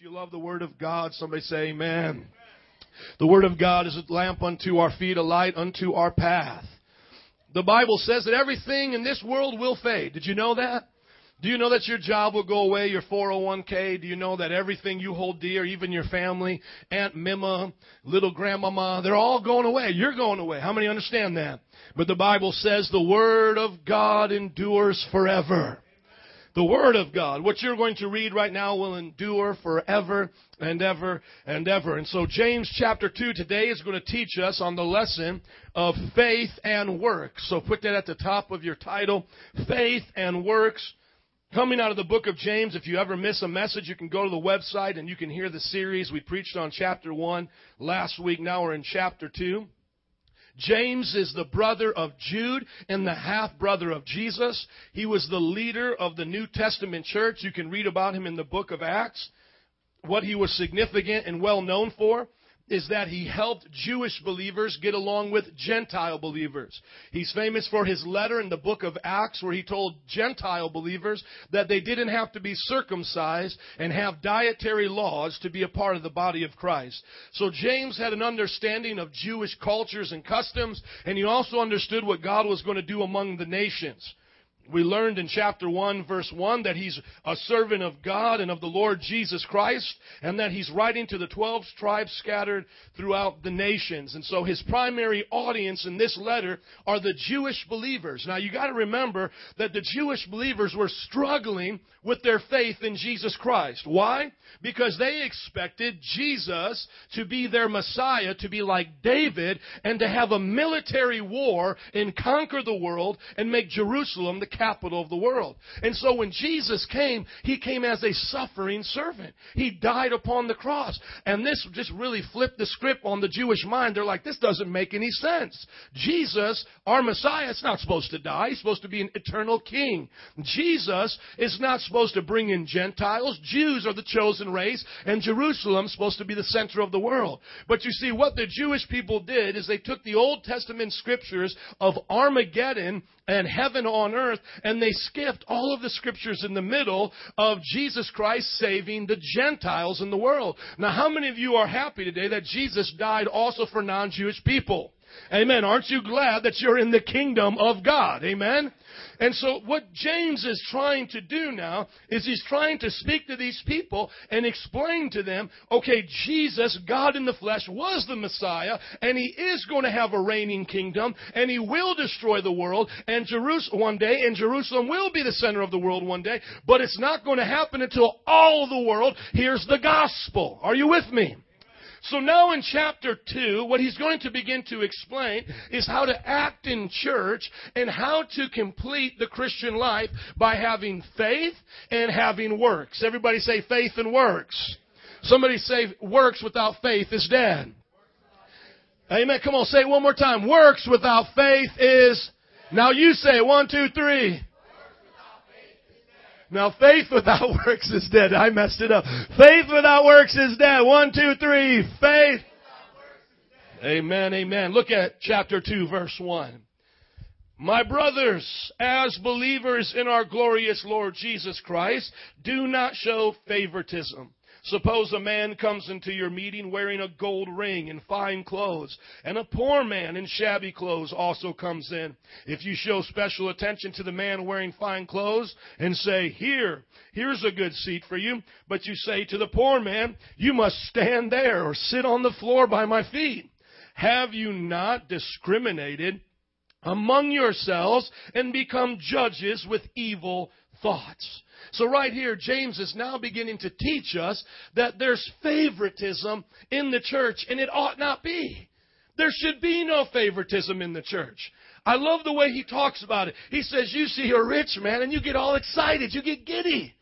If you love the Word of God, somebody say amen. The Word of God is a lamp unto our feet, a light unto our path. The Bible says that everything in this world will fade. Did you know that? Do you know that your job will go away, your 401k? Do you know that everything you hold dear, even your family, Aunt Mima, little grandmama, they're all going away. You're going away. How many understand that? But the Bible says the Word of God endures forever. The Word of God, what you're going to read right now will endure forever and ever and ever. And so James chapter 2 today is going to teach us on the lesson of faith and works. So put that at the top of your title, Faith and Works. Coming out of the book of James, if you ever miss a message, you can go to the website and you can hear the series. We preached on chapter 1 last week. Now we're in chapter 2. James is the brother of Jude and the half brother of Jesus. He was the leader of the New Testament church. You can read about him in the book of Acts. What he was significant and well known for is that he helped Jewish believers get along with Gentile believers. He's famous for his letter in the book of Acts where he told Gentile believers that they didn't have to be circumcised and have dietary laws to be a part of the body of Christ. So James had an understanding of Jewish cultures and customs and he also understood what God was going to do among the nations. We learned in chapter 1 verse 1 that he's a servant of God and of the Lord Jesus Christ and that he's writing to the 12 tribes scattered throughout the nations. And so his primary audience in this letter are the Jewish believers. Now you gotta remember that the Jewish believers were struggling with their faith in Jesus Christ. Why? Because they expected Jesus to be their Messiah, to be like David, and to have a military war and conquer the world and make Jerusalem the capital of the world. And so when Jesus came, He came as a suffering servant. He died upon the cross. And this just really flipped the script on the Jewish mind. They're like, this doesn't make any sense. Jesus, our Messiah, is not supposed to die. He's supposed to be an eternal king. Jesus is not supposed to bring in Gentiles. Jews are the chosen race, and Jerusalem's supposed to be the center of the world. But you see, what the Jewish people did is they took the Old Testament scriptures of Armageddon and heaven on earth, and they skipped all of the scriptures in the middle of Jesus Christ saving the Gentiles in the world. Now, how many of you are happy today that Jesus died also for non-Jewish people? Amen. Aren't you glad that you're in the kingdom of God? Amen. And so what James is trying to do now is he's trying to speak to these people and explain to them, okay, Jesus, God in the flesh, was the Messiah, and he is going to have a reigning kingdom, and he will destroy the world and Jerusalem one day, and Jerusalem will be the center of the world one day, but it's not going to happen until all the world hears the gospel. Are you with me? So now in chapter 2, what he's going to begin to explain is how to act in church and how to complete the Christian life by having faith and having works. Everybody say faith and works. Somebody say works without faith is dead. Amen. Come on, say it one more time. Works without faith is. Now you say. One, two, three. Now faith without works is dead. I messed it up. Faith without works is dead. One, two, three. Faith. Amen, amen. Look at chapter 2 verse 1. My brothers, as believers in our glorious Lord Jesus Christ, do not show favoritism. Suppose a man comes into your meeting wearing a gold ring and fine clothes, and a poor man in shabby clothes also comes in. If you show special attention to the man wearing fine clothes and say, Here, here's a good seat for you, but you say to the poor man, You must stand there or sit on the floor by my feet. Have you not discriminated among yourselves and become judges with evil thoughts? So right here, James is now beginning to teach us that there's favoritism in the church, and it ought not be. There should be no favoritism in the church. I love the way he talks about it. He says, you see a rich man and you get all excited, you get giddy.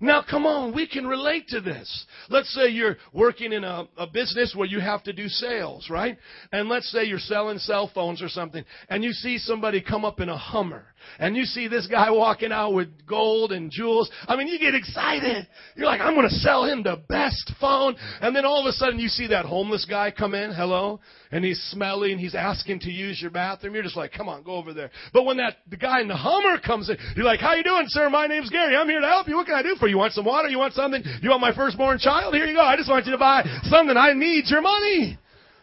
Now, come on, we can relate to this. Let's say you're working in a, a, business where you have to do sales, right? And let's say you're selling cell phones or something, and you see somebody come up in a Hummer, and you see this guy walking out with gold and jewels. I mean, you get excited. You're like, I'm going to sell him the best phone. And then all of a sudden you see that homeless guy come in, hello, and he's smelly and he's asking to use your bathroom. You're just like, come on, go over there. But when that, the guy in the Hummer comes in, you're like, how you doing, sir? My name's Gary. I'm here to help you. What can I do for you? You want some water? You want something? You want my firstborn child? Here you go. I just want you to buy something. I need your money.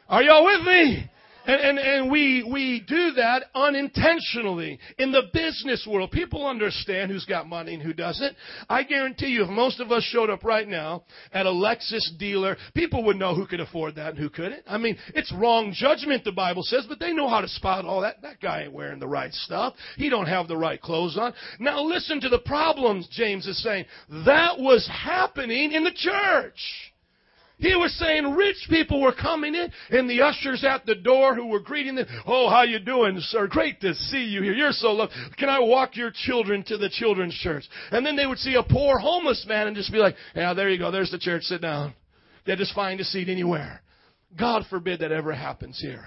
Are y'all with me? And, and, and we, we do that unintentionally. In the business world, people understand who's got money and who doesn't. I guarantee you, if most of us showed up right now at a Lexus dealer, people would know who could afford that and who couldn't. I mean, it's wrong judgment, the Bible says, but they know how to spot all that. That guy ain't wearing the right stuff. He don't have the right clothes on. Now listen to the problems James is saying. That was happening in the church. He was saying rich people were coming in and the ushers at the door who were greeting them, Oh, how you doing, sir? Great to see you here. You're so lovely. Can I walk your children to the children's church? And then they would see a poor homeless man and just be like, Yeah, there you go. There's the church. Sit down. They just find a seat anywhere. God forbid that ever happens here.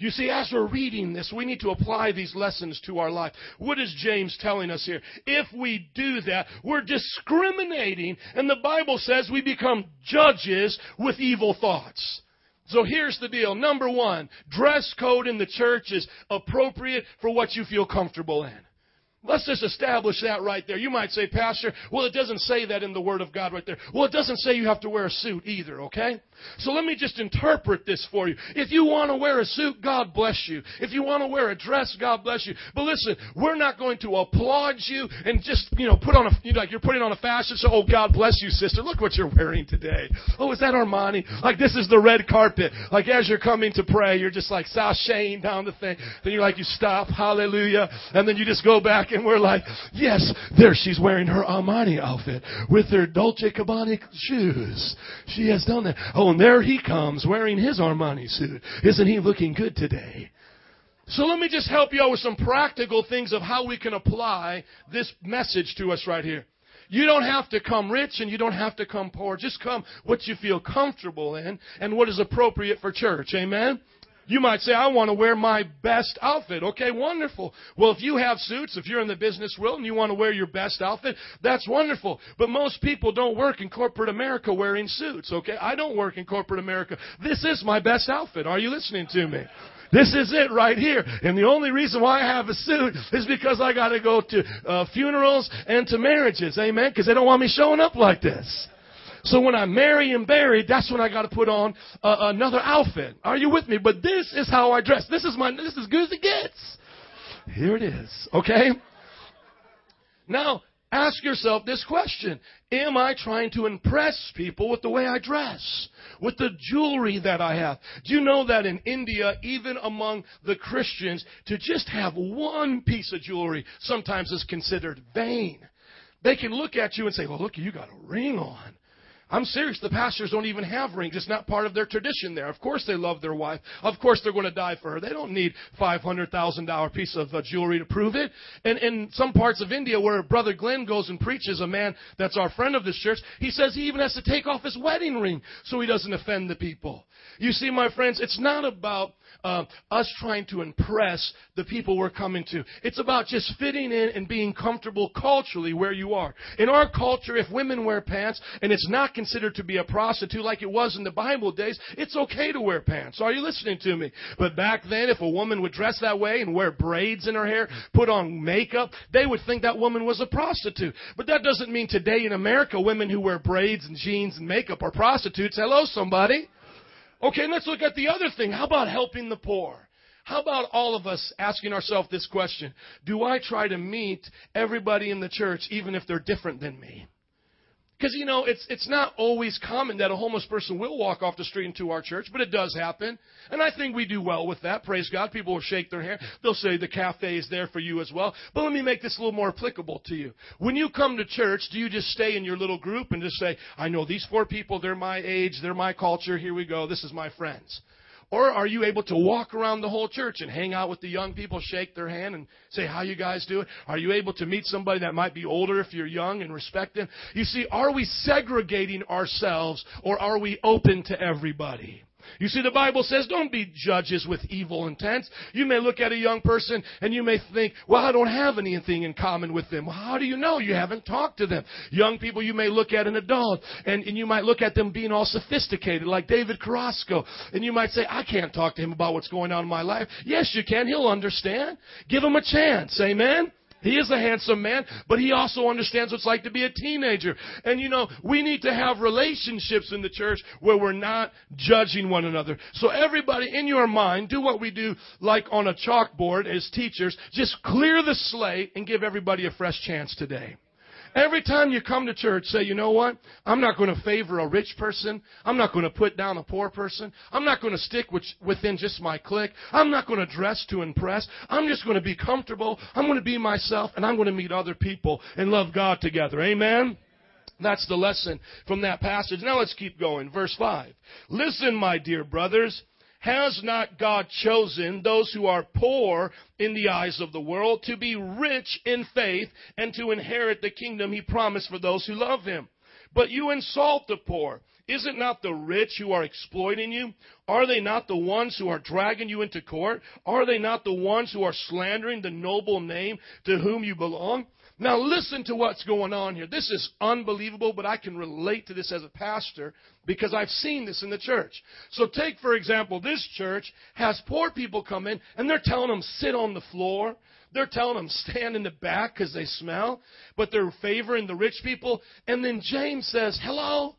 You see, as we're reading this, we need to apply these lessons to our life. What is James telling us here? If we do that, we're discriminating, and the Bible says we become judges with evil thoughts. So here's the deal. Number one, dress code in the church is appropriate for what you feel comfortable in. Let's just establish that right there. You might say, Pastor, well, it doesn't say that in the Word of God right there. Well, it doesn't say you have to wear a suit either, okay? So let me just interpret this for you. If you want to wear a suit, God bless you. If you want to wear a dress, God bless you. But listen, we're not going to applaud you and just, you know, put on a, you know, like you're putting on a fashion show. Oh, God bless you, sister. Look what you're wearing today. Oh, is that Armani? Like this is the red carpet. Like as you're coming to pray, you're just like sashaying down the thing. Then you're like, you stop, hallelujah. And then you just go back and we're like, yes, there she's wearing her Armani outfit with her Dolce Gabbana shoes. She has done that. Oh, and there he comes wearing his Armani suit. Isn't he looking good today? So let me just help you out with some practical things of how we can apply this message to us right here. You don't have to come rich and you don't have to come poor. Just come what you feel comfortable in and what is appropriate for church. Amen? You might say, I want to wear my best outfit. Okay, wonderful. Well, if you have suits, if you're in the business world and you want to wear your best outfit, that's wonderful. But most people don't work in corporate America wearing suits. Okay, I don't work in corporate America. This is my best outfit. Are you listening to me? This is it right here. And the only reason why I have a suit is because I got to go to uh, funerals and to marriages. Amen. Because they don't want me showing up like this. So when I'm married and buried, that's when I got to put on uh, another outfit. Are you with me? But this is how I dress. This is my. This is good as it gets. Here it is. Okay. Now ask yourself this question: Am I trying to impress people with the way I dress, with the jewelry that I have? Do you know that in India, even among the Christians, to just have one piece of jewelry sometimes is considered vain? They can look at you and say, "Well, look, you got a ring on." I'm serious. The pastors don't even have rings. It's not part of their tradition there. Of course they love their wife. Of course they're going to die for her. They don't need $500,000 piece of uh, jewelry to prove it. And in some parts of India where Brother Glenn goes and preaches, a man that's our friend of this church, he says he even has to take off his wedding ring so he doesn't offend the people. You see, my friends, it's not about uh, us trying to impress the people we're coming to. It's about just fitting in and being comfortable culturally where you are. In our culture, if women wear pants and it's not considered to be a prostitute like it was in the Bible days, it's okay to wear pants. Are you listening to me? But back then, if a woman would dress that way and wear braids in her hair, put on makeup, they would think that woman was a prostitute. But that doesn't mean today in America, women who wear braids and jeans and makeup are prostitutes. Hello, somebody. Okay, let's look at the other thing. How about helping the poor? How about all of us asking ourselves this question? Do I try to meet everybody in the church even if they're different than me? Because, you know, it's, it's not always common that a homeless person will walk off the street into our church, but it does happen. And I think we do well with that. Praise God. People will shake their hand. They'll say the cafe is there for you as well. But let me make this a little more applicable to you. When you come to church, do you just stay in your little group and just say, I know these four people, they're my age, they're my culture, here we go, this is my friends? Or are you able to walk around the whole church and hang out with the young people, shake their hand and say, how you guys doing? Are you able to meet somebody that might be older if you're young and respect them? You see, are we segregating ourselves or are we open to everybody? You see, the Bible says don't be judges with evil intents. You may look at a young person and you may think, well, I don't have anything in common with them. Well, how do you know? You haven't talked to them. Young people, you may look at an adult and, and you might look at them being all sophisticated like David Carrasco. And you might say, I can't talk to him about what's going on in my life. Yes, you can. He'll understand. Give him a chance. Amen? He is a handsome man, but he also understands what it's like to be a teenager. And you know, we need to have relationships in the church where we're not judging one another. So everybody in your mind, do what we do like on a chalkboard as teachers. Just clear the slate and give everybody a fresh chance today. Every time you come to church, say, you know what? I'm not going to favor a rich person. I'm not going to put down a poor person. I'm not going to stick with, within just my clique. I'm not going to dress to impress. I'm just going to be comfortable. I'm going to be myself and I'm going to meet other people and love God together. Amen? That's the lesson from that passage. Now let's keep going. Verse 5. Listen, my dear brothers. Has not God chosen those who are poor in the eyes of the world to be rich in faith and to inherit the kingdom he promised for those who love him? But you insult the poor. Is it not the rich who are exploiting you? Are they not the ones who are dragging you into court? Are they not the ones who are slandering the noble name to whom you belong? Now listen to what's going on here. This is unbelievable, but I can relate to this as a pastor because I've seen this in the church. So take, for example, this church has poor people come in and they're telling them sit on the floor. They're telling them stand in the back because they smell, but they're favoring the rich people. And then James says, hello,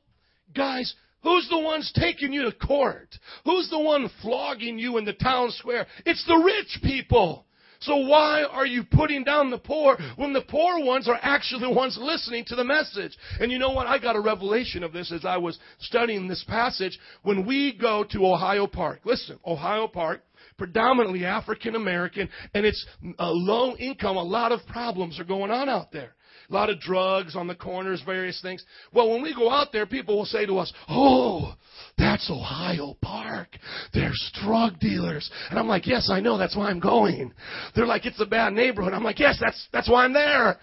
guys, Who's the ones taking you to court? Who's the one flogging you in the town square? It's the rich people. So why are you putting down the poor when the poor ones are actually the ones listening to the message? And you know what? I got a revelation of this as I was studying this passage. When we go to Ohio Park, listen, Ohio Park, predominantly African American, and it's a low income, a lot of problems are going on out there. A lot of drugs on the corners, various things. Well, when we go out there, people will say to us, Oh, that's Ohio Park. There's drug dealers. And I'm like, Yes, I know. That's why I'm going. They're like, It's a bad neighborhood. I'm like, Yes, that's, that's why I'm there.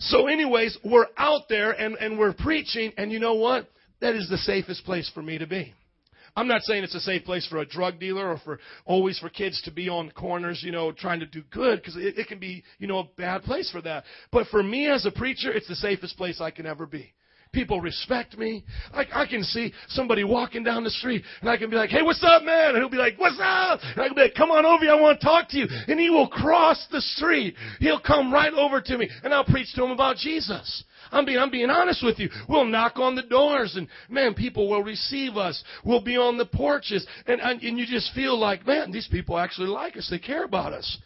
So, anyways, we're out there and, and we're preaching, and you know what? That is the safest place for me to be. I'm not saying it's a safe place for a drug dealer or for always for kids to be on corners, you know, trying to do good because it, it can be, you know, a bad place for that. But for me as a preacher, it's the safest place I can ever be. People respect me. I, I can see somebody walking down the street and I can be like, hey, what's up, man? And he'll be like, what's up? And I can be like, come on over here. I want to talk to you. And he will cross the street. He'll come right over to me and I'll preach to him about Jesus. I'm being, I'm being honest with you. We'll knock on the doors and man, people will receive us. We'll be on the porches and, and, and you just feel like, man, these people actually like us. They care about us.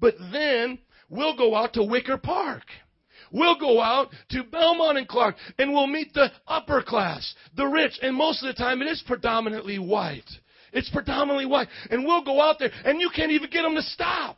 But then we'll go out to Wicker Park. We'll go out to Belmont and Clark and we'll meet the upper class, the rich, and most of the time it is predominantly white. It's predominantly white. And we'll go out there and you can't even get them to stop.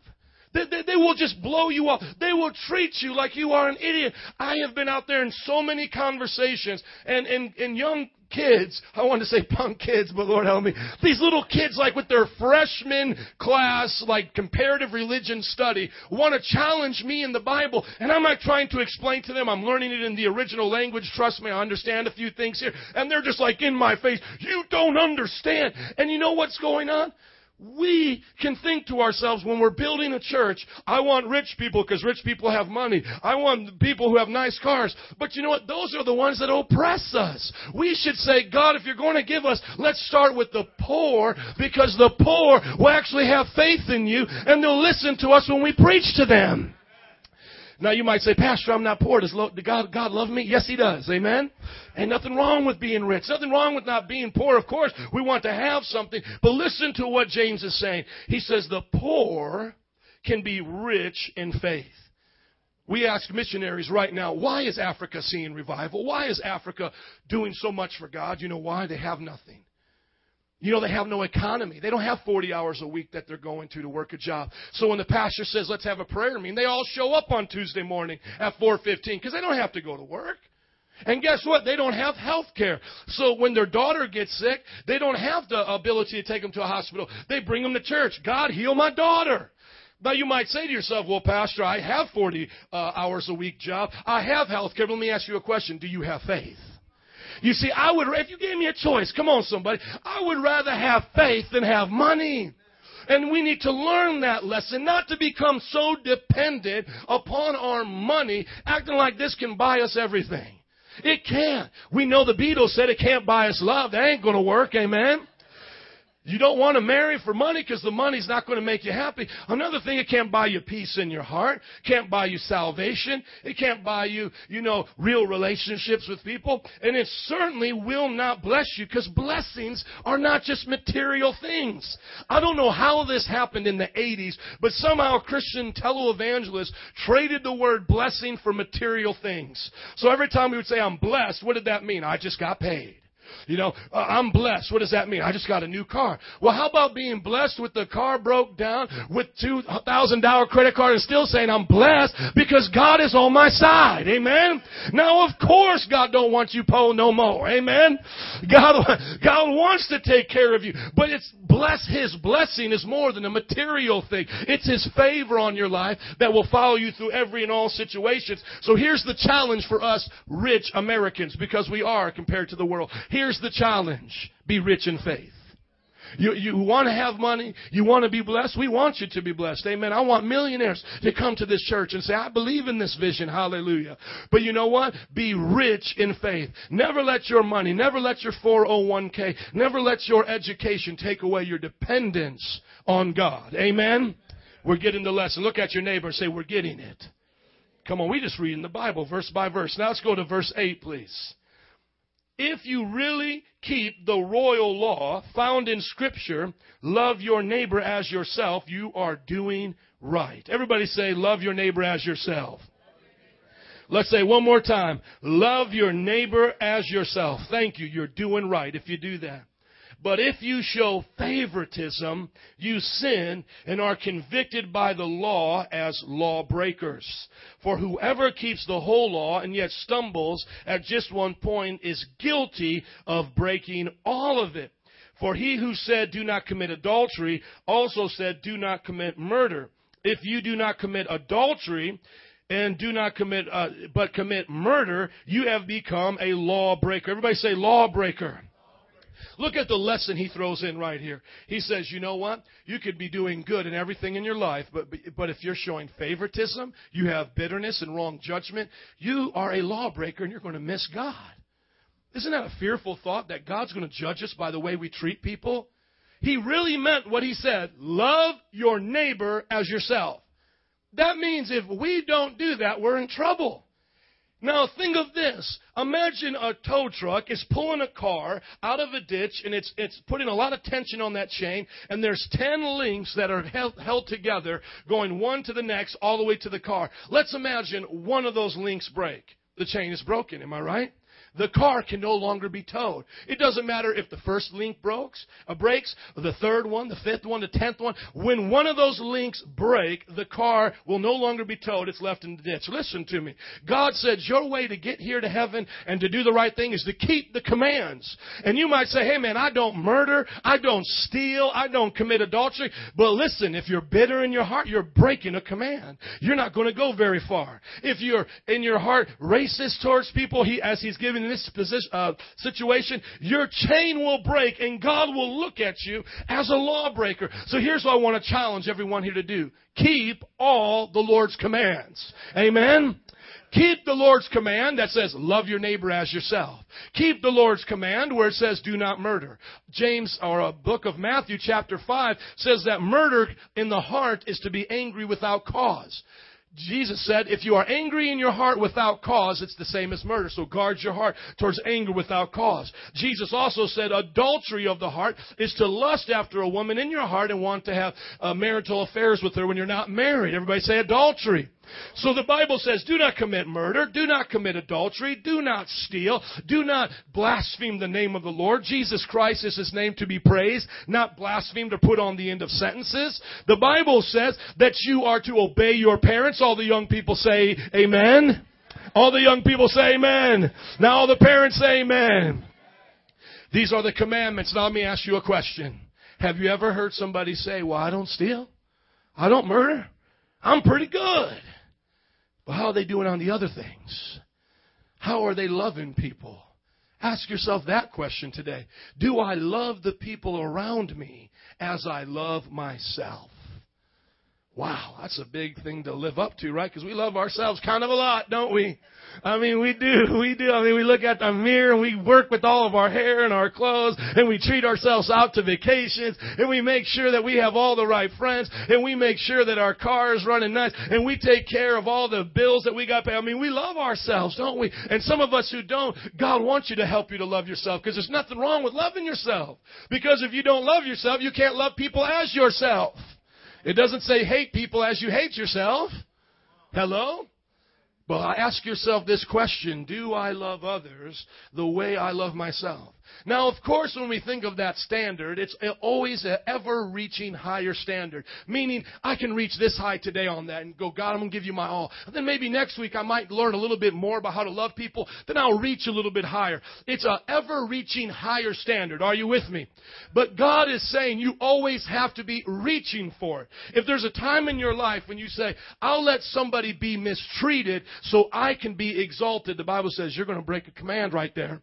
They, they, they, will just blow you off. They will treat you like you are an idiot. I have been out there in so many conversations, and, and, and young kids, I want to say punk kids, but Lord help me, these little kids, like with their freshman class, like comparative religion study, want to challenge me in the Bible, and I'm not trying to explain to them. I'm learning it in the original language. Trust me, I understand a few things here. And they're just like in my face, you don't understand. And you know what's going on? We can think to ourselves when we're building a church, I want rich people because rich people have money. I want people who have nice cars. But you know what? Those are the ones that oppress us. We should say, God, if you're going to give us, let's start with the poor because the poor will actually have faith in you and they'll listen to us when we preach to them. Now you might say, Pastor, I'm not poor. Does God, God love me? Yes, He does. Amen. Ain't nothing wrong with being rich. Nothing wrong with not being poor. Of course, we want to have something. But listen to what James is saying. He says the poor can be rich in faith. We ask missionaries right now, why is Africa seeing revival? Why is Africa doing so much for God? You know why? They have nothing. You know, they have no economy. They don't have 40 hours a week that they're going to to work a job. So when the pastor says, let's have a prayer meeting, they all show up on Tuesday morning at 4.15 because they don't have to go to work. And guess what? They don't have health care. So when their daughter gets sick, they don't have the ability to take them to a hospital. They bring them to church. God, heal my daughter. Now you might say to yourself, well, Pastor, I have 40 uh, hours a week job. I have health care. Let me ask you a question. Do you have faith? You see, I would, if you gave me a choice, come on somebody, I would rather have faith than have money. And we need to learn that lesson, not to become so dependent upon our money, acting like this can buy us everything. It can't. We know the Beatles said it can't buy us love. That ain't gonna work, amen? You don't want to marry for money because the money's not going to make you happy. Another thing, it can't buy you peace in your heart. Can't buy you salvation. It can't buy you, you know, real relationships with people. And it certainly will not bless you because blessings are not just material things. I don't know how this happened in the 80s, but somehow Christian televangelists traded the word blessing for material things. So every time we would say, I'm blessed, what did that mean? I just got paid. You know, uh, I'm blessed. What does that mean? I just got a new car. Well, how about being blessed with the car broke down with $2,000 credit card and still saying I'm blessed because God is on my side. Amen. Now, of course, God don't want you poor no more. Amen. God, God wants to take care of you, but it's bless, His blessing is more than a material thing. It's His favor on your life that will follow you through every and all situations. So here's the challenge for us rich Americans because we are compared to the world. Here's the challenge. Be rich in faith. You, you want to have money? You want to be blessed? We want you to be blessed. Amen. I want millionaires to come to this church and say, I believe in this vision. Hallelujah. But you know what? Be rich in faith. Never let your money, never let your 401k, never let your education take away your dependence on God. Amen. We're getting the lesson. Look at your neighbor and say, we're getting it. Come on, we just reading the Bible verse by verse. Now let's go to verse 8, please if you really keep the royal law found in Scripture, love your neighbor as yourself, you are doing right. Everybody say, love your neighbor as yourself. Let's say one more time. Love your neighbor as yourself. Thank you. You're doing right if you do that. But if you show favoritism, you sin and are convicted by the law as lawbreakers. For whoever keeps the whole law and yet stumbles at just one point is guilty of breaking all of it. For he who said, do not commit adultery, also said, do not commit murder. If you do not commit adultery, and do not commit, uh, but commit murder, you have become a lawbreaker. Everybody say lawbreaker. Look at the lesson he throws in right here. He says, you know what? You could be doing good in everything in your life, but, but if you're showing favoritism, you have bitterness and wrong judgment, you are a lawbreaker and you're going to miss God. Isn't that a fearful thought that God's going to judge us by the way we treat people? He really meant what he said. Love your neighbor as yourself. That means if we don't do that, we're in trouble. Now think of this. Imagine a tow truck is pulling a car out of a ditch and it's, it's putting a lot of tension on that chain and there's 10 links that are held, held together going one to the next all the way to the car. Let's imagine one of those links break. The chain is broken. Am I right? The car can no longer be towed. It doesn't matter if the first link breaks, uh, breaks, the third one, the fifth one, the tenth one. When one of those links break, the car will no longer be towed. It's left in the ditch. Listen to me. God says your way to get here to heaven and to do the right thing is to keep the commands. And you might say, hey man, I don't murder, I don't steal, I don't commit adultery. But listen, if you're bitter in your heart, you're breaking a command. You're not going to go very far. If you're in your heart racist towards people, he, as he's given in this position, uh, situation, your chain will break and God will look at you as a lawbreaker. So here's what I want to challenge everyone here to do. Keep all the Lord's commands. Amen. Keep the Lord's command that says, love your neighbor as yourself. Keep the Lord's command where it says, do not murder. James, or a book of Matthew chapter 5 says that murder in the heart is to be angry without cause. Jesus said, if you are angry in your heart without cause, it's the same as murder. So guard your heart towards anger without cause. Jesus also said adultery of the heart is to lust after a woman in your heart and want to have uh, marital affairs with her when you're not married. Everybody say adultery. So the Bible says, do not commit murder, do not commit adultery, do not steal, do not blaspheme the name of the Lord. Jesus Christ is his name to be praised, not blasphemed or put on the end of sentences. The Bible says that you are to obey your parents. All the young people say amen. All the young people say amen. Now all the parents say amen. These are the commandments. Now let me ask you a question. Have you ever heard somebody say, well, I don't steal? I don't murder? I'm pretty good. But how are they doing on the other things? How are they loving people? Ask yourself that question today. Do I love the people around me as I love myself? Wow, that's a big thing to live up to, right? Because we love ourselves kind of a lot, don't we? I mean, we do, we do. I mean, we look at the mirror and we work with all of our hair and our clothes and we treat ourselves out to vacations and we make sure that we have all the right friends and we make sure that our car is running nice and we take care of all the bills that we got pay. I mean, we love ourselves, don't we? And some of us who don't, God wants you to help you to love yourself because there's nothing wrong with loving yourself. Because if you don't love yourself, you can't love people as yourself. It doesn't say hate people as you hate yourself. Hello? But ask yourself this question Do I love others the way I love myself? Now, of course, when we think of that standard, it's always an ever reaching higher standard. Meaning, I can reach this high today on that and go, God, I'm going to give you my all. And then maybe next week I might learn a little bit more about how to love people. Then I'll reach a little bit higher. It's an ever reaching higher standard. Are you with me? But God is saying you always have to be reaching for it. If there's a time in your life when you say, I'll let somebody be mistreated so I can be exalted, the Bible says you're going to break a command right there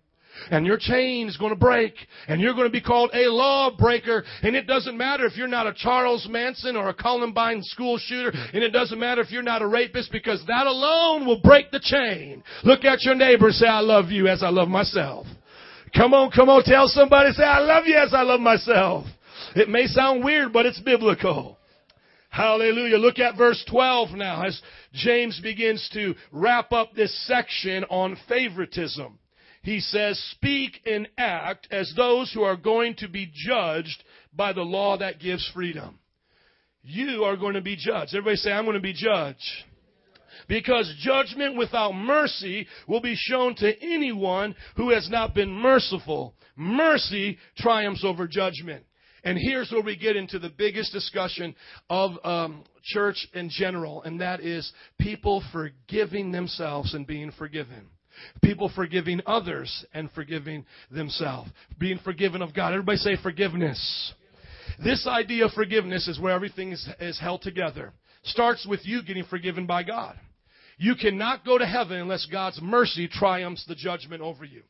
and your chain is going to break and you're going to be called a lawbreaker and it doesn't matter if you're not a Charles Manson or a Columbine school shooter and it doesn't matter if you're not a rapist because that alone will break the chain. Look at your neighbor and say, I love you as I love myself. Come on, come on, tell somebody, say, I love you as I love myself. It may sound weird, but it's biblical. Hallelujah. Look at verse 12 now as James begins to wrap up this section on favoritism he says, speak and act as those who are going to be judged by the law that gives freedom. You are going to be judged. Everybody say, I'm going to be judged. Because judgment without mercy will be shown to anyone who has not been merciful. Mercy triumphs over judgment. And here's where we get into the biggest discussion of um, church in general, and that is people forgiving themselves and being forgiven. People forgiving others and forgiving themselves. Being forgiven of God. Everybody say forgiveness. This idea of forgiveness is where everything is, is held together. Starts with you getting forgiven by God. You cannot go to heaven unless God's mercy triumphs the judgment over you.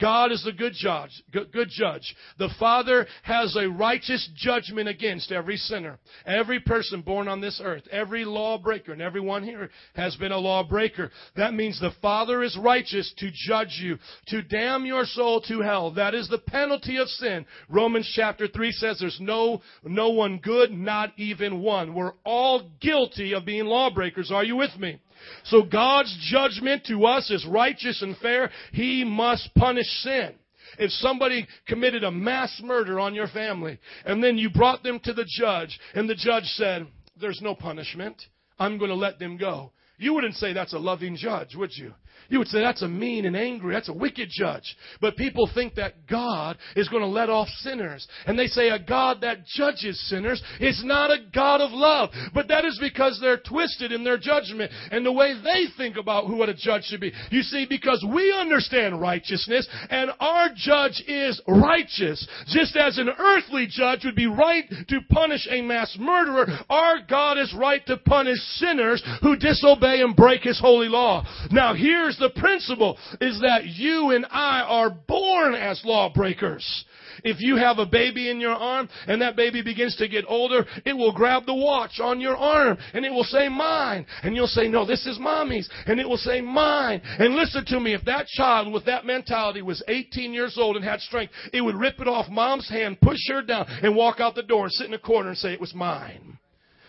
God is a good judge, good judge. The Father has a righteous judgment against every sinner, every person born on this earth, every lawbreaker, and everyone here has been a lawbreaker. That means the Father is righteous to judge you, to damn your soul to hell. That is the penalty of sin. Romans chapter 3 says there's no, no one good, not even one. We're all guilty of being lawbreakers. Are you with me? So God's judgment to us is righteous and fair. He must punish sin. If somebody committed a mass murder on your family and then you brought them to the judge and the judge said, there's no punishment. I'm going to let them go. You wouldn't say that's a loving judge, would you? You would say that's a mean and angry, that's a wicked judge. But people think that God is going to let off sinners. And they say a God that judges sinners is not a God of love. But that is because they're twisted in their judgment and the way they think about who what a judge should be. You see, because we understand righteousness and our judge is righteous. Just as an earthly judge would be right to punish a mass murderer, our God is right to punish sinners who disobey and break his holy law. Now here's here's the principle is that you and I are born as lawbreakers. If you have a baby in your arm and that baby begins to get older, it will grab the watch on your arm and it will say mine. And you'll say, no, this is mommy's. And it will say mine. And listen to me, if that child with that mentality was 18 years old and had strength, it would rip it off mom's hand, push her down, and walk out the door sit in a corner and say it was mine.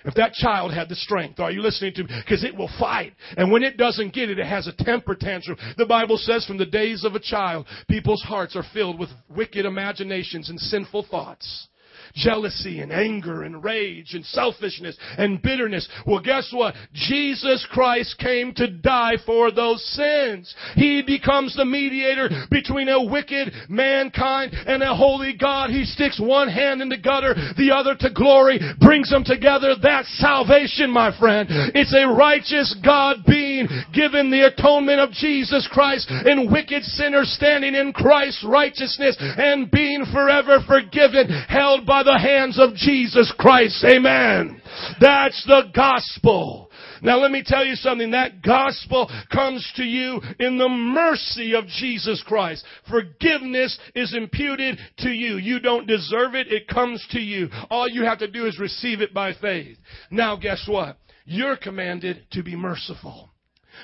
If that child had the strength, are you listening to me? Because it will fight. And when it doesn't get it, it has a temper tantrum. The Bible says from the days of a child, people's hearts are filled with wicked imaginations and sinful thoughts jealousy and anger and rage and selfishness and bitterness. Well, guess what? Jesus Christ came to die for those sins. He becomes the mediator between a wicked mankind and a holy God. He sticks one hand in the gutter, the other to glory, brings them together. That's salvation, my friend. It's a righteous God being given the atonement of Jesus Christ and wicked sinners standing in Christ's righteousness and being forever forgiven, held by the hands of Jesus Christ. Amen. That's the gospel. Now let me tell you something. That gospel comes to you in the mercy of Jesus Christ. Forgiveness is imputed to you. You don't deserve it. It comes to you. All you have to do is receive it by faith. Now guess what? You're commanded to be merciful.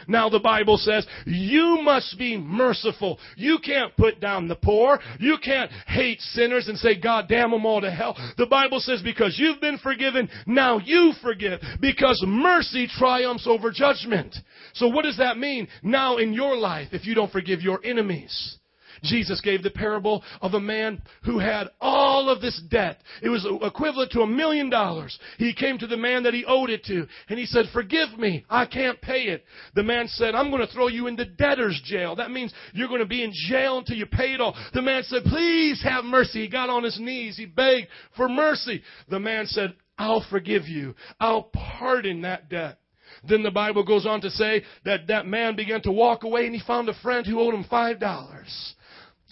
Now the Bible says you must be merciful. You can't put down the poor. You can't hate sinners and say, God damn them all to hell. The Bible says because you've been forgiven, now you forgive because mercy triumphs over judgment. So what does that mean now in your life if you don't forgive your enemies? Jesus gave the parable of a man who had all of this debt. It was equivalent to a million dollars. He came to the man that he owed it to, and he said, Forgive me, I can't pay it. The man said, I'm going to throw you into debtor's jail. That means you're going to be in jail until you pay it all. The man said, Please have mercy. He got on his knees. He begged for mercy. The man said, I'll forgive you. I'll pardon that debt. Then the Bible goes on to say that that man began to walk away and he found a friend who owed him five dollars.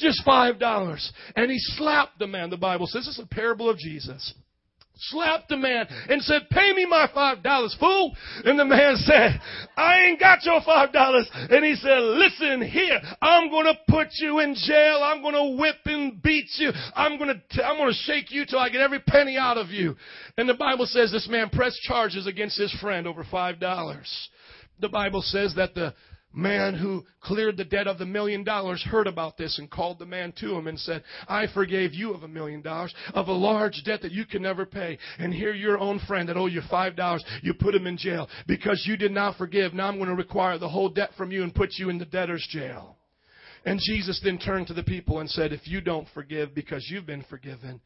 Just five dollars. And he slapped the man, the Bible says. This is a parable of Jesus. Slapped the man and said, Pay me my five dollars, fool. And the man said, I ain't got your five dollars. And he said, Listen here, I'm gonna put you in jail. I'm gonna whip and beat you. I'm gonna, t- I'm gonna shake you till I get every penny out of you. And the Bible says this man pressed charges against his friend over five dollars. The Bible says that the man who cleared the debt of the million dollars heard about this and called the man to him and said, I forgave you of a million dollars, of a large debt that you can never pay. And here your own friend that owe you five dollars, you put him in jail because you did not forgive. Now I'm going to require the whole debt from you and put you in the debtor's jail. And Jesus then turned to the people and said, If you don't forgive because you've been forgiven,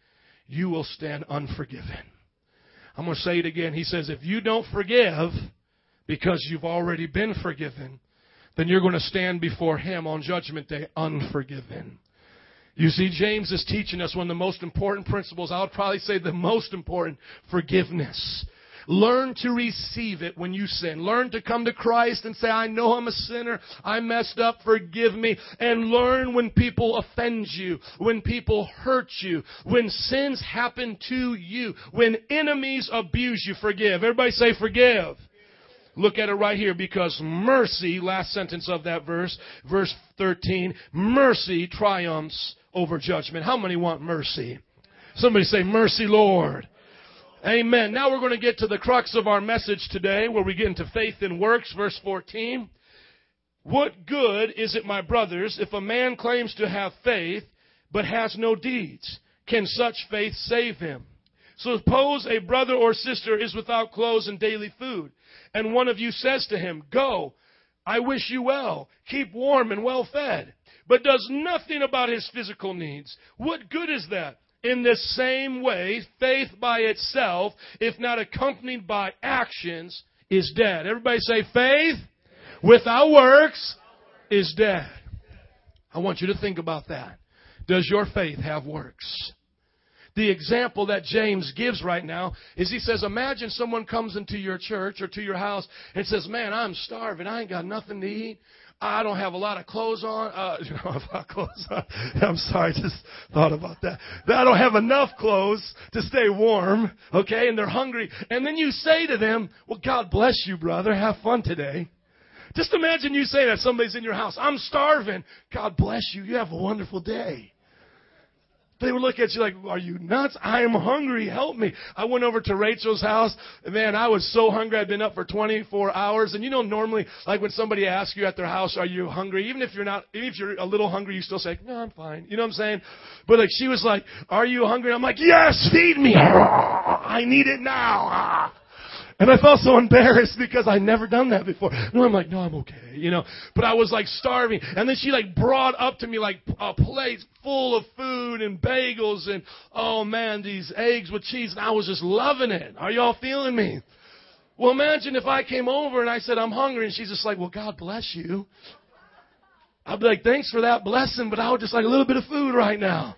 you will stand unforgiven. I'm going to say it again. He says, If you don't forgive because you've already been forgiven, then you're going to stand before Him on Judgment Day unforgiven. You see, James is teaching us one of the most important principles. I would probably say the most important forgiveness. Learn to receive it when you sin. Learn to come to Christ and say, I know I'm a sinner. I messed up. Forgive me. And learn when people offend you, when people hurt you, when sins happen to you, when enemies abuse you. Forgive. Everybody say forgive. Look at it right here because mercy, last sentence of that verse, verse 13, mercy triumphs over judgment. How many want mercy? Somebody say, Mercy, Lord. Amen. Now we're going to get to the crux of our message today where we get into faith and works, verse 14. What good is it, my brothers, if a man claims to have faith but has no deeds? Can such faith save him? Suppose a brother or sister is without clothes and daily food and one of you says to him, Go, I wish you well, keep warm and well fed, but does nothing about his physical needs, what good is that? In the same way, faith by itself, if not accompanied by actions, is dead. Everybody say, faith without works is dead. I want you to think about that. Does your faith have works? The example that James gives right now is he says, imagine someone comes into your church or to your house and says, man, I'm starving. I ain't got nothing to eat. I don't have a lot of clothes on. Uh, you know, clothes on. I'm sorry, just thought about that. I don't have enough clothes to stay warm. Okay, and they're hungry. And then you say to them, "Well, God bless you, brother. Have fun today." Just imagine you say that somebody's in your house. I'm starving. God bless you. You have a wonderful day. They would look at you like, are you nuts? I am hungry. Help me. I went over to Rachel's house. And Man, I was so hungry. I'd been up for 24 hours. And you know, normally, like when somebody asks you at their house, are you hungry? Even if you're not, even if you're a little hungry, you still say, no, I'm fine. You know what I'm saying? But like, she was like, are you hungry? I'm like, yes, feed me. I need it now. And I felt so embarrassed because I'd never done that before. And I'm like, no, I'm okay, you know. But I was like starving. And then she like brought up to me like a plate full of food and bagels and, oh man, these eggs with cheese. And I was just loving it. Are y'all feeling me? Well, imagine if I came over and I said, I'm hungry. And she's just like, well, God bless you. I'd be like, thanks for that blessing, but I would just like a little bit of food right now.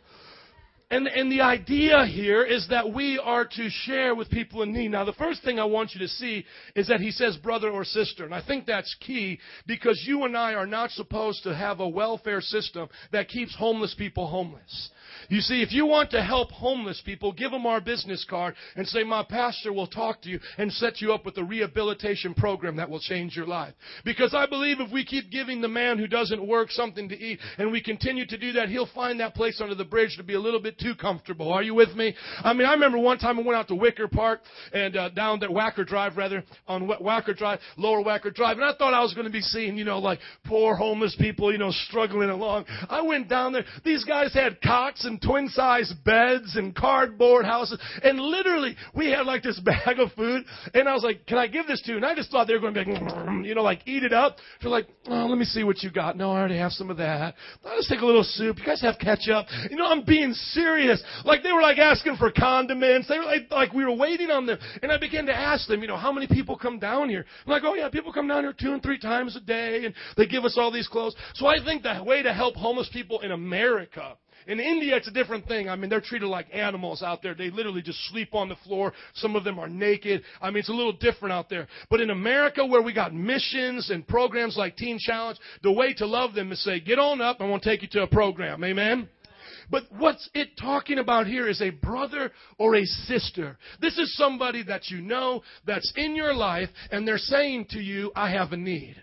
And, and the idea here is that we are to share with people in need. Now, the first thing I want you to see is that he says brother or sister. And I think that's key because you and I are not supposed to have a welfare system that keeps homeless people homeless. You see, if you want to help homeless people, give them our business card and say, my pastor will talk to you and set you up with a rehabilitation program that will change your life. Because I believe if we keep giving the man who doesn't work something to eat and we continue to do that, he'll find that place under the bridge to be a little bit too comfortable. Are you with me? I mean, I remember one time I went out to Wicker Park and uh, down there, Wacker Drive rather, on Wacker Drive, Lower Wacker Drive, and I thought I was going to be seeing, you know, like poor homeless people, you know, struggling along. I went down there. These guys had cots and twin size beds and cardboard houses. And literally, we had like this bag of food. And I was like, can I give this to you? And I just thought they were going to be like, you know, like eat it up. They're like, oh, let me see what you got. No, I already have some of that. Just take a little soup. You guys have ketchup. You know, I'm being serious. Like they were like asking for condiments. They were like, like we were waiting on them. And I began to ask them, you know, how many people come down here? I'm like, oh yeah, people come down here two and three times a day and they give us all these clothes. So I think the way to help homeless people in America in India, it's a different thing. I mean, they're treated like animals out there. They literally just sleep on the floor. Some of them are naked. I mean, it's a little different out there. But in America, where we got missions and programs like Teen Challenge, the way to love them is say, get on up and we'll take you to a program. Amen? But what's it talking about here is a brother or a sister. This is somebody that you know that's in your life and they're saying to you, I have a need.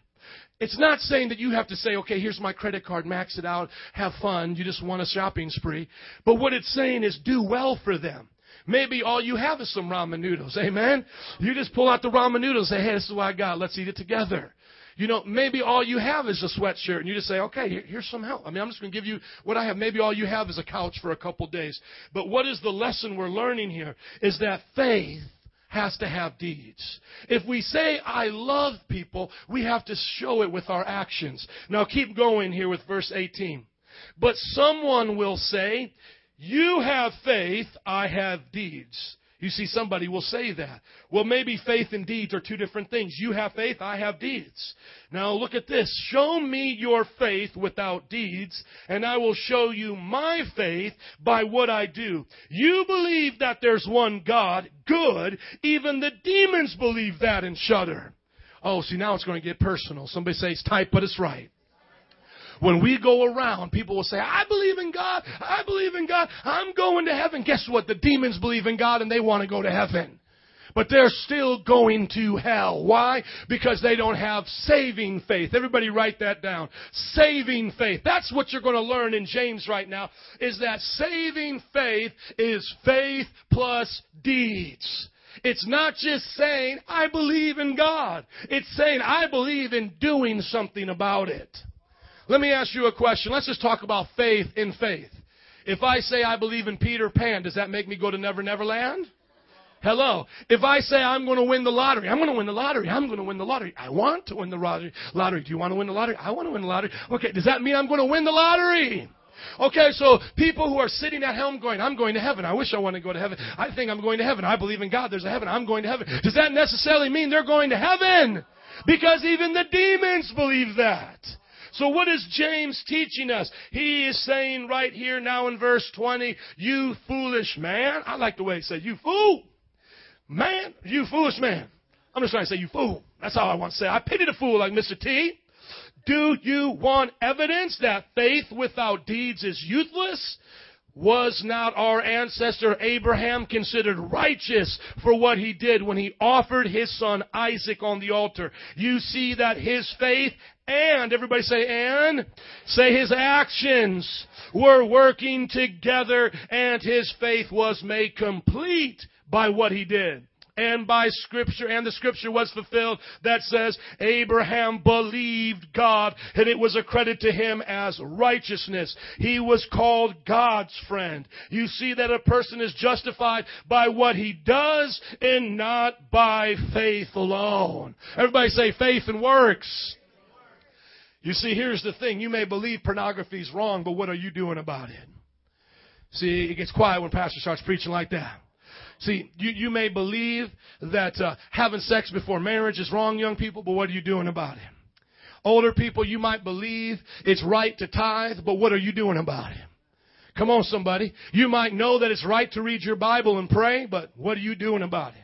It's not saying that you have to say, okay, here's my credit card, max it out, have fun, you just want a shopping spree. But what it's saying is do well for them. Maybe all you have is some ramen noodles. Amen? You just pull out the ramen noodles and say, hey, this is what I got. Let's eat it together. You know, maybe all you have is a sweatshirt and you just say, okay, here's some help. I mean, I'm just going to give you what I have. Maybe all you have is a couch for a couple days. But what is the lesson we're learning here is that faith has to have deeds. If we say, I love people, we have to show it with our actions. Now keep going here with verse 18. But someone will say, You have faith, I have deeds. You see, somebody will say that. Well, maybe faith and deeds are two different things. You have faith, I have deeds. Now look at this. Show me your faith without deeds, and I will show you my faith by what I do. You believe that there's one God. Good. Even the demons believe that and shudder. Oh, see, now it's going to get personal. Somebody says tight, but it's right. When we go around, people will say, I believe in God. I believe in God. I'm going to heaven. Guess what? The demons believe in God and they want to go to heaven. But they're still going to hell. Why? Because they don't have saving faith. Everybody write that down. Saving faith. That's what you're going to learn in James right now, is that saving faith is faith plus deeds. It's not just saying, I believe in God. It's saying, I believe in doing something about it. Let me ask you a question. Let's just talk about faith in faith. If I say I believe in Peter Pan, does that make me go to Never Never Land? Hello. If I say I'm going to win the lottery, I'm going to win the lottery. I'm going to win the lottery. I want to win the lottery. Lottery. Do you want to win the lottery? I want to win the lottery. Okay. Does that mean I'm going to win the lottery? Okay, so people who are sitting at home going, I'm going to heaven. I wish I want to go to heaven. I think I'm going to heaven. I believe in God. There's a heaven. I'm going to heaven. Does that necessarily mean they're going to heaven? Because even the demons believe that. So what is James teaching us? He is saying right here now in verse 20, you foolish man. I like the way he said, you fool. Man, you foolish man. I'm just trying to say you fool. That's all I want to say. I pity the fool like Mr. T. Do you want evidence that faith without deeds is useless? Was not our ancestor Abraham considered righteous for what he did when he offered his son Isaac on the altar? You see that his faith and, everybody say and, say his actions were working together and his faith was made complete by what he did and by scripture, and the scripture was fulfilled that says, Abraham believed God, and it was accredited to him as righteousness. He was called God's friend. You see that a person is justified by what he does and not by faith alone. Everybody say faith and works. You see, here's the thing. You may believe pornography is wrong, but what are you doing about it? See, it gets quiet when pastor starts preaching like that. See, you, you may believe that uh, having sex before marriage is wrong, young people, but what are you doing about it? Older people, you might believe it's right to tithe, but what are you doing about it? Come on, somebody. You might know that it's right to read your Bible and pray, but what are you doing about it?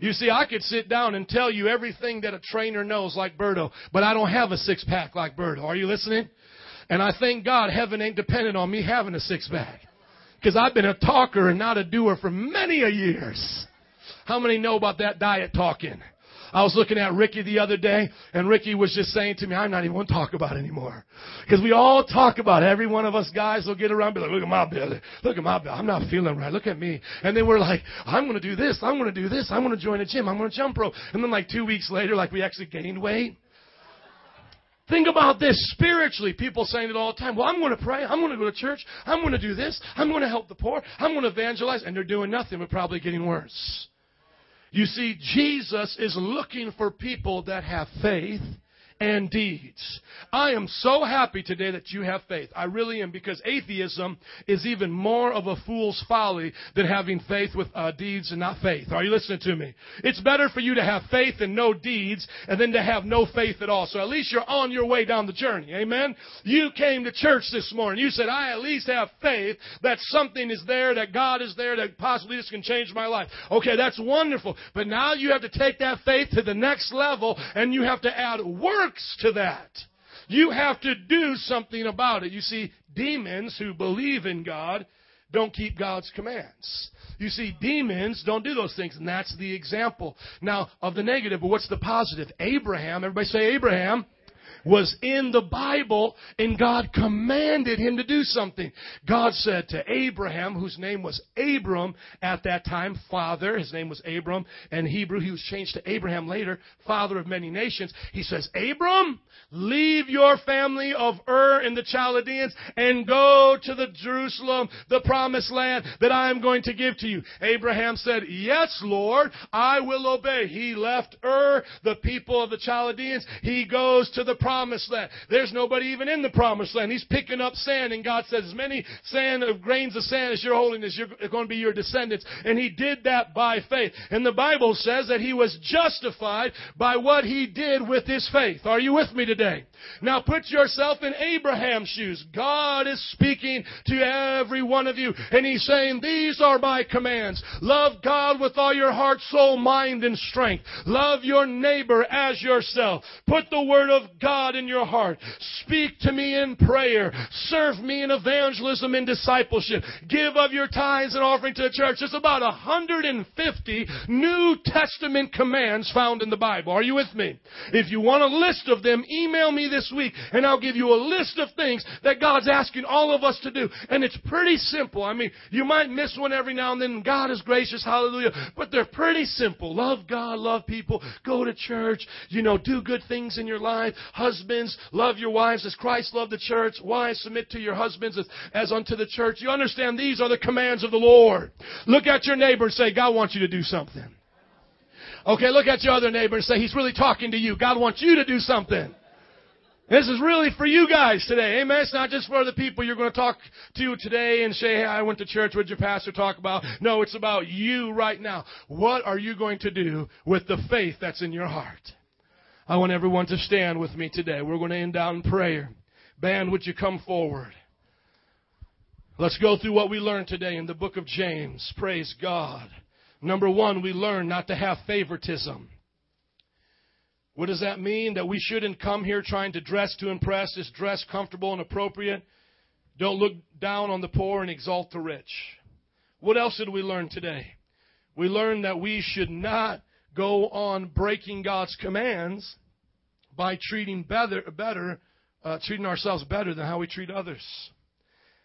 You see, I could sit down and tell you everything that a trainer knows like Berto, but I don't have a six pack like Berto. Are you listening? And I thank God heaven ain't dependent on me having a six pack. Because I've been a talker and not a doer for many a years. How many know about that diet talking? I was looking at Ricky the other day, and Ricky was just saying to me, I'm not even going to talk about it anymore. Because we all talk about it. Every one of us guys will get around and be like, look at my belly. Look at my belly. I'm not feeling right. Look at me. And then we're like, I'm going to do this. I'm going to do this. I'm going to join a gym. I'm going to jump rope. And then like two weeks later, like we actually gained weight. Think about this spiritually. People saying it all the time. Well, I'm going to pray. I'm going to go to church. I'm going to do this. I'm going to help the poor. I'm going to evangelize. And they're doing nothing but probably getting worse. You see, Jesus is looking for people that have faith and deeds. I am so happy today that you have faith. I really am because atheism is even more of a fool's folly than having faith with uh, deeds and not faith. Are you listening to me? It's better for you to have faith and no deeds and then to have no faith at all. So at least you're on your way down the journey. Amen. You came to church this morning. You said, I at least have faith that something is there, that God is there, that possibly this can change my life. Okay, that's wonderful. But now you have to take that faith to the next level and you have to add work works to that. You have to do something about it. You see, demons who believe in God don't keep God's commands. You see, demons don't do those things, and that's the example. Now, of the negative, but what's the positive? Abraham, everybody say Abraham was in the Bible and God commanded him to do something. God said to Abraham, whose name was Abram at that time, father, his name was Abram, and Hebrew, he was changed to Abraham later, father of many nations. He says, Abram, leave your family of Ur and the Chaldeans and go to the Jerusalem, the promised land that I am going to give to you. Abraham said, Yes, Lord, I will obey. He left Ur, the people of the Chaldeans. He goes to the promised promised land. There's nobody even in the promised land. He's picking up sand, and God says, as many sand of grains of sand as you're holding going to be your descendants. And he did that by faith. And the Bible says that he was justified by what he did with his faith. Are you with me today? Now put yourself in Abraham's shoes. God is speaking to every one of you, and he's saying, these are my commands. Love God with all your heart, soul, mind, and strength. Love your neighbor as yourself. Put the word of God God in your heart. Speak to me in prayer. Serve me in evangelism and discipleship. Give of your tithes and offering to the church. There's about 150 New Testament commands found in the Bible. Are you with me? If you want a list of them, email me this week and I'll give you a list of things that God's asking all of us to do. And it's pretty simple. I mean, you might miss one every now and then. God is gracious. Hallelujah. But they're pretty simple. Love God, love people, go to church, you know, do good things in your life. Husband Husbands, love your wives as Christ loved the church. Wives, submit to your husbands as, as unto the church. You understand these are the commands of the Lord. Look at your neighbor and say, God wants you to do something. Okay, look at your other neighbor and say, He's really talking to you. God wants you to do something. This is really for you guys today. Amen. It's not just for the people you're going to talk to today and say, hey, I went to church. What did your pastor talk about? No, it's about you right now. What are you going to do with the faith that's in your heart? I want everyone to stand with me today. We're going to end down in prayer. Band, would you come forward? Let's go through what we learned today in the book of James. Praise God. Number one, we learn not to have favoritism. What does that mean? That we shouldn't come here trying to dress to impress, just dress comfortable and appropriate. Don't look down on the poor and exalt the rich. What else did we learn today? We learned that we should not go on breaking God's commands by treating better, better uh, treating ourselves better than how we treat others.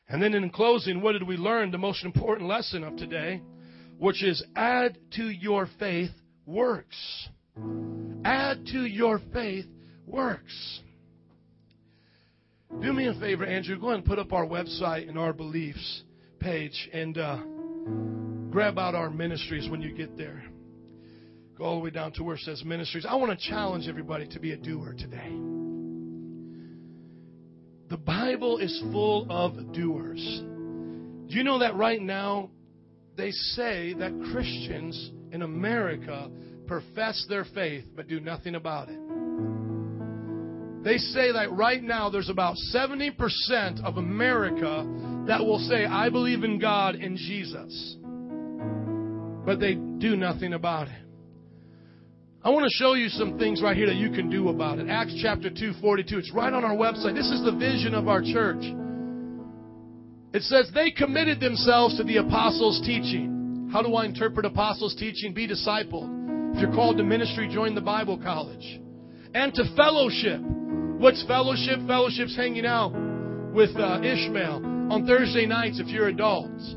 And then in closing, what did we learn? The most important lesson of today, which is add to your faith works. Add to your faith works. Do me a favor, Andrew. Go ahead and put up our website and our beliefs page and uh, grab out our ministries when you get there. Go all the way down to where it says ministries. I want to challenge everybody to be a doer today. The Bible is full of doers. Do you know that right now they say that Christians in America profess their faith but do nothing about it? They say that right now there's about 70% of America that will say, I believe in God and Jesus, but they do nothing about it. I want to show you some things right here that you can do about it. Acts chapter 2, 42. It's right on our website. This is the vision of our church. It says they committed themselves to the apostles' teaching. How do I interpret apostles' teaching? Be discipled. If you're called to ministry, join the Bible college. And to fellowship. What's fellowship? Fellowship's hanging out with uh, Ishmael on Thursday nights if you're adults.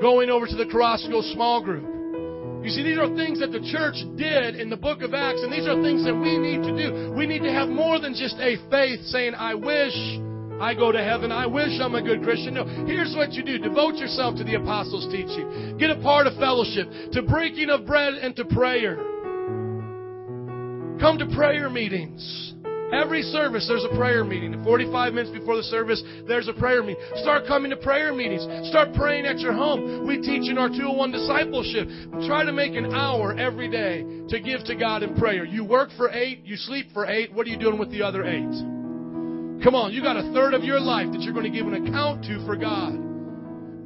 Going over to the Carrasco small group. You see, these are things that the church did in the book of Acts, and these are things that we need to do. We need to have more than just a faith saying, I wish I go to heaven. I wish I'm a good Christian. No, here's what you do. Devote yourself to the apostles' teaching. Get a part of fellowship, to breaking of bread and to prayer. Come to prayer meetings. Every service, there's a prayer meeting. 45 minutes before the service, there's a prayer meeting. Start coming to prayer meetings. Start praying at your home. We teach in our 201 discipleship. Try to make an hour every day to give to God in prayer. You work for eight, you sleep for eight. What are you doing with the other eight? Come on, you got a third of your life that you're going to give an account to for God.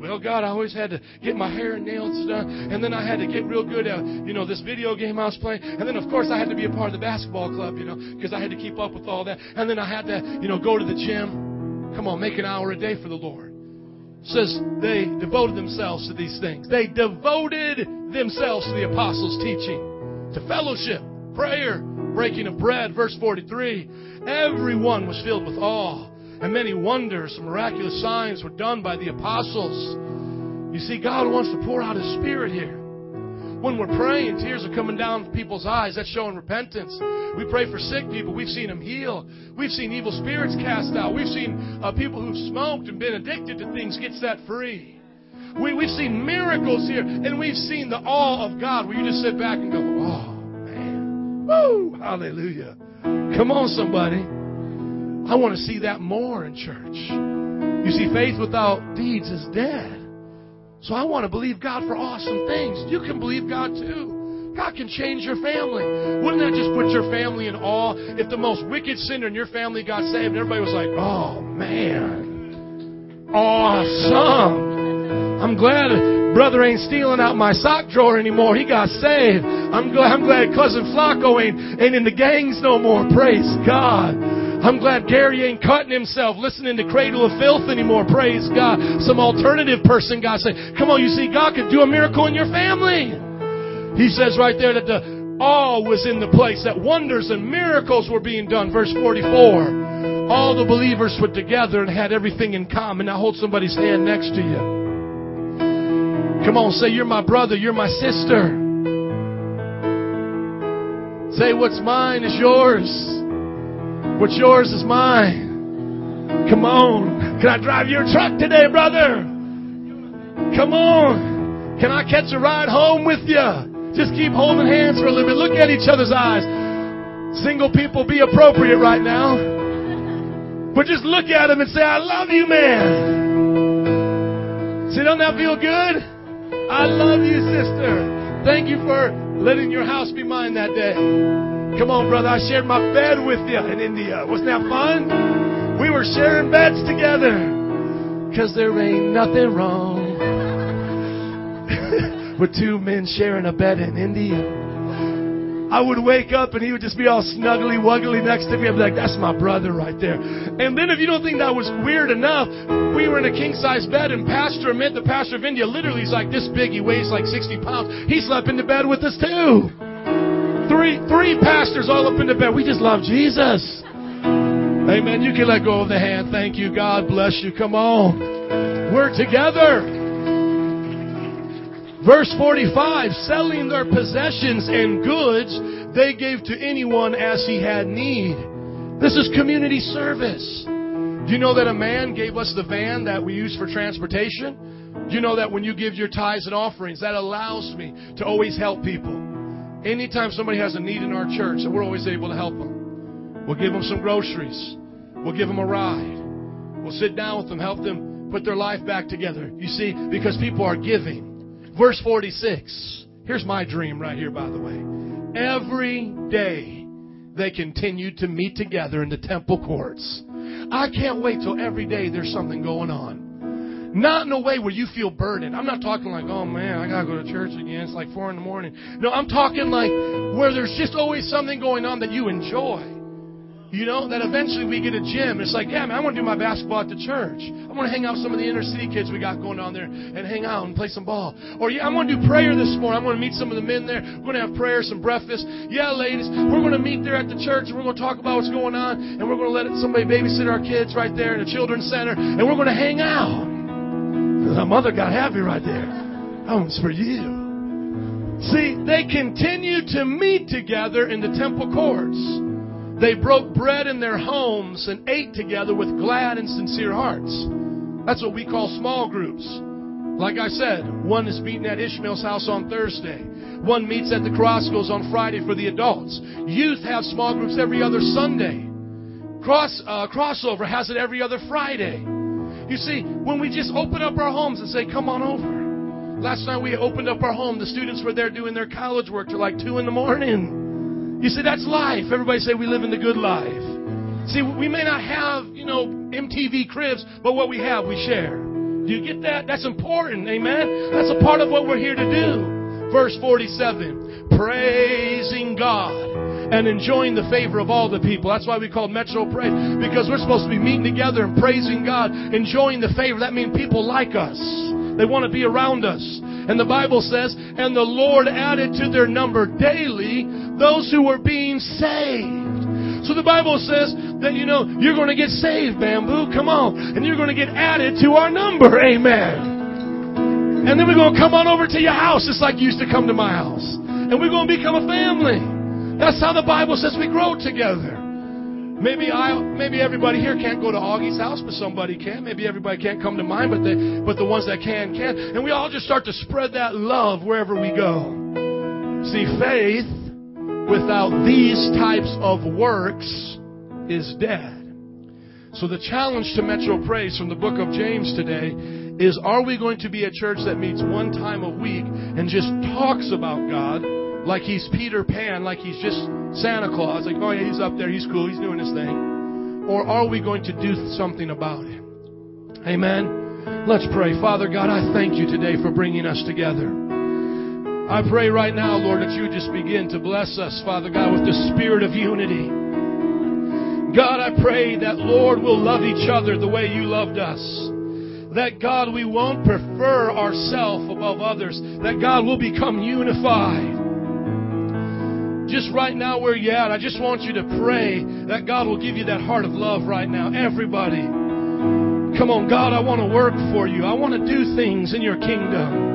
Well, God, I always had to get my hair and nails done, and then I had to get real good at, you know, this video game I was playing, and then of course I had to be a part of the basketball club, you know, because I had to keep up with all that, and then I had to, you know, go to the gym. Come on, make an hour a day for the Lord. Says they devoted themselves to these things. They devoted themselves to the apostles' teaching, to fellowship, prayer, breaking of bread. Verse 43. Everyone was filled with awe, and many wonders miraculous signs were done by the apostles. You see, God wants to pour out His Spirit here. When we're praying, tears are coming down people's eyes. That's showing repentance. We pray for sick people. We've seen them heal. We've seen evil spirits cast out. We've seen uh, people who've smoked and been addicted to things get set free. We, we've seen miracles here, and we've seen the awe of God where you just sit back and go, oh, man. Woo! Hallelujah. Come on, somebody. I want to see that more in church. You see, faith without deeds is dead. So I want to believe God for awesome things. You can believe God too. God can change your family. Wouldn't that just put your family in awe if the most wicked sinner in your family got saved and everybody was like, oh man, awesome. I'm glad brother ain't stealing out my sock drawer anymore. He got saved. I'm glad, I'm glad cousin Flacco ain't, ain't in the gangs no more. Praise God. I'm glad Gary ain't cutting himself listening to Cradle of Filth anymore. Praise God. Some alternative person God saved. Come on, you see, God could do a miracle in your family. He says right there that the all was in the place, that wonders and miracles were being done. Verse 44. All the believers put together and had everything in common. Now hold somebody's hand next to you. Come on, say, You're my brother, you're my sister. Say, What's mine is yours. What's yours is mine. Come on. Can I drive your truck today, brother? Come on. Can I catch a ride home with you? Just keep holding hands for a little bit. Look at each other's eyes. Single people, be appropriate right now. But just look at them and say, I love you, man. See, don't that feel good? I love you, sister. Thank you for letting your house be mine that day. Come on, brother. I shared my bed with you in India. Wasn't that fun? We were sharing beds together. Cause there ain't nothing wrong with two men sharing a bed in India. I would wake up and he would just be all snuggly wuggly next to me. I'd be like, that's my brother right there. And then if you don't think that was weird enough, we were in a king size bed and Pastor Amit, the pastor of India, literally is like this big. He weighs like 60 pounds. He slept in the bed with us too. Three, three pastors all up in the bed. We just love Jesus. Amen. You can let go of the hand. Thank you. God bless you. Come on. We're together. Verse 45, selling their possessions and goods, they gave to anyone as he had need. This is community service. Do you know that a man gave us the van that we use for transportation? Do you know that when you give your tithes and offerings, that allows me to always help people? Anytime somebody has a need in our church, we're always able to help them. We'll give them some groceries. We'll give them a ride. We'll sit down with them, help them put their life back together. You see, because people are giving. Verse 46. Here's my dream right here, by the way. Every day they continued to meet together in the temple courts. I can't wait till every day there's something going on. Not in a way where you feel burdened. I'm not talking like, oh man, I gotta go to church again. It's like four in the morning. No, I'm talking like where there's just always something going on that you enjoy. You know, that eventually we get a gym. It's like, yeah, man, I want to do my basketball at the church. I want to hang out with some of the inner city kids we got going on there and hang out and play some ball. Or, yeah, I'm going to do prayer this morning. I'm going to meet some of the men there. We're going to have prayer, some breakfast. Yeah, ladies, we're going to meet there at the church and we're going to talk about what's going on. And we're going to let somebody babysit our kids right there in the children's center. And we're going to hang out. My mother got happy right there. That one's for you. See, they continued to meet together in the temple courts. They broke bread in their homes and ate together with glad and sincere hearts. That's what we call small groups. Like I said, one is meeting at Ishmael's house on Thursday. One meets at the Carrascos on Friday for the adults. Youth have small groups every other Sunday. Cross, uh, crossover has it every other Friday. You see, when we just open up our homes and say, come on over. Last night we opened up our home. The students were there doing their college work till like 2 in the morning. You see, that's life. Everybody say we live in the good life. See, we may not have, you know, MTV cribs, but what we have, we share. Do you get that? That's important. Amen. That's a part of what we're here to do. Verse 47. Praising God and enjoying the favor of all the people. That's why we call Metro Praise, because we're supposed to be meeting together and praising God, enjoying the favor. That means people like us. They want to be around us. And the Bible says, and the Lord added to their number daily those who were being saved. So the Bible says that, you know, you're going to get saved, bamboo. Come on. And you're going to get added to our number. Amen. And then we're going to come on over to your house just like you used to come to my house. And we're going to become a family. That's how the Bible says we grow together. Maybe I, maybe everybody here can't go to Augie's house, but somebody can. Maybe everybody can't come to mine, but the, but the ones that can can. And we all just start to spread that love wherever we go. See, faith without these types of works is dead. So the challenge to Metro Praise from the book of James today is: Are we going to be a church that meets one time a week and just talks about God? Like he's Peter Pan, like he's just Santa Claus, like, oh yeah, he's up there, he's cool, he's doing his thing? Or are we going to do something about it? Amen. Let's pray. Father God, I thank you today for bringing us together. I pray right now, Lord, that you just begin to bless us, Father God, with the spirit of unity. God, I pray that, Lord, we'll love each other the way you loved us. That, God, we won't prefer ourselves above others. That, God, will become unified just right now where you're at, I just want you to pray that God will give you that heart of love right now. Everybody. Come on, God, I want to work for you. I want to do things in your kingdom.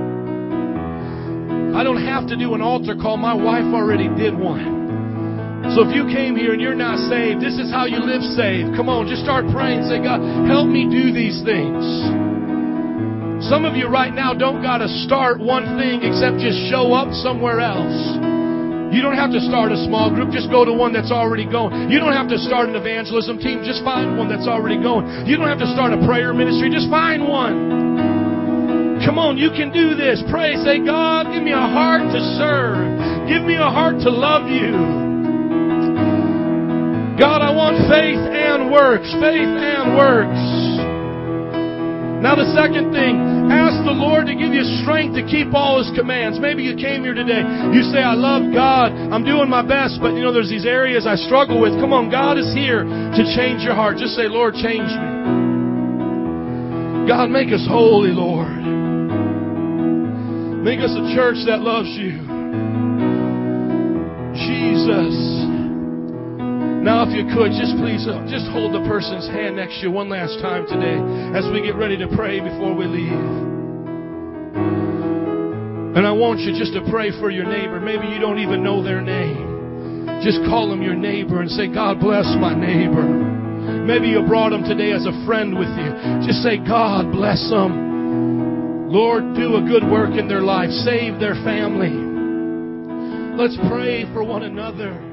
I don't have to do an altar call. My wife already did one. So if you came here and you're not saved, this is how you live saved. Come on, just start praying. Say, God, help me do these things. Some of you right now don't got to start one thing except just show up somewhere else. You don't have to start a small group. Just go to one that's already going. You don't have to start an evangelism team. Just find one that's already going. You don't have to start a prayer ministry. Just find one. Come on, you can do this. Pray. Say, God, give me a heart to serve. Give me a heart to love you. God, I want faith and works. Faith and works. Now, the second thing, ask the Lord to give you strength to keep all His commands. Maybe you came here today. You say, I love God. I'm doing my best, but you know, there's these areas I struggle with. Come on, God is here to change your heart. Just say, Lord, change me. God, make us holy, Lord. Make us a church that loves you. Jesus. Now, if you could, just please, uh, just hold the person's hand next to you one last time today as we get ready to pray before we leave. And I want you just to pray for your neighbor. Maybe you don't even know their name. Just call them your neighbor and say, God bless my neighbor. Maybe you brought them today as a friend with you. Just say, God bless them. Lord, do a good work in their life. Save their family. Let's pray for one another.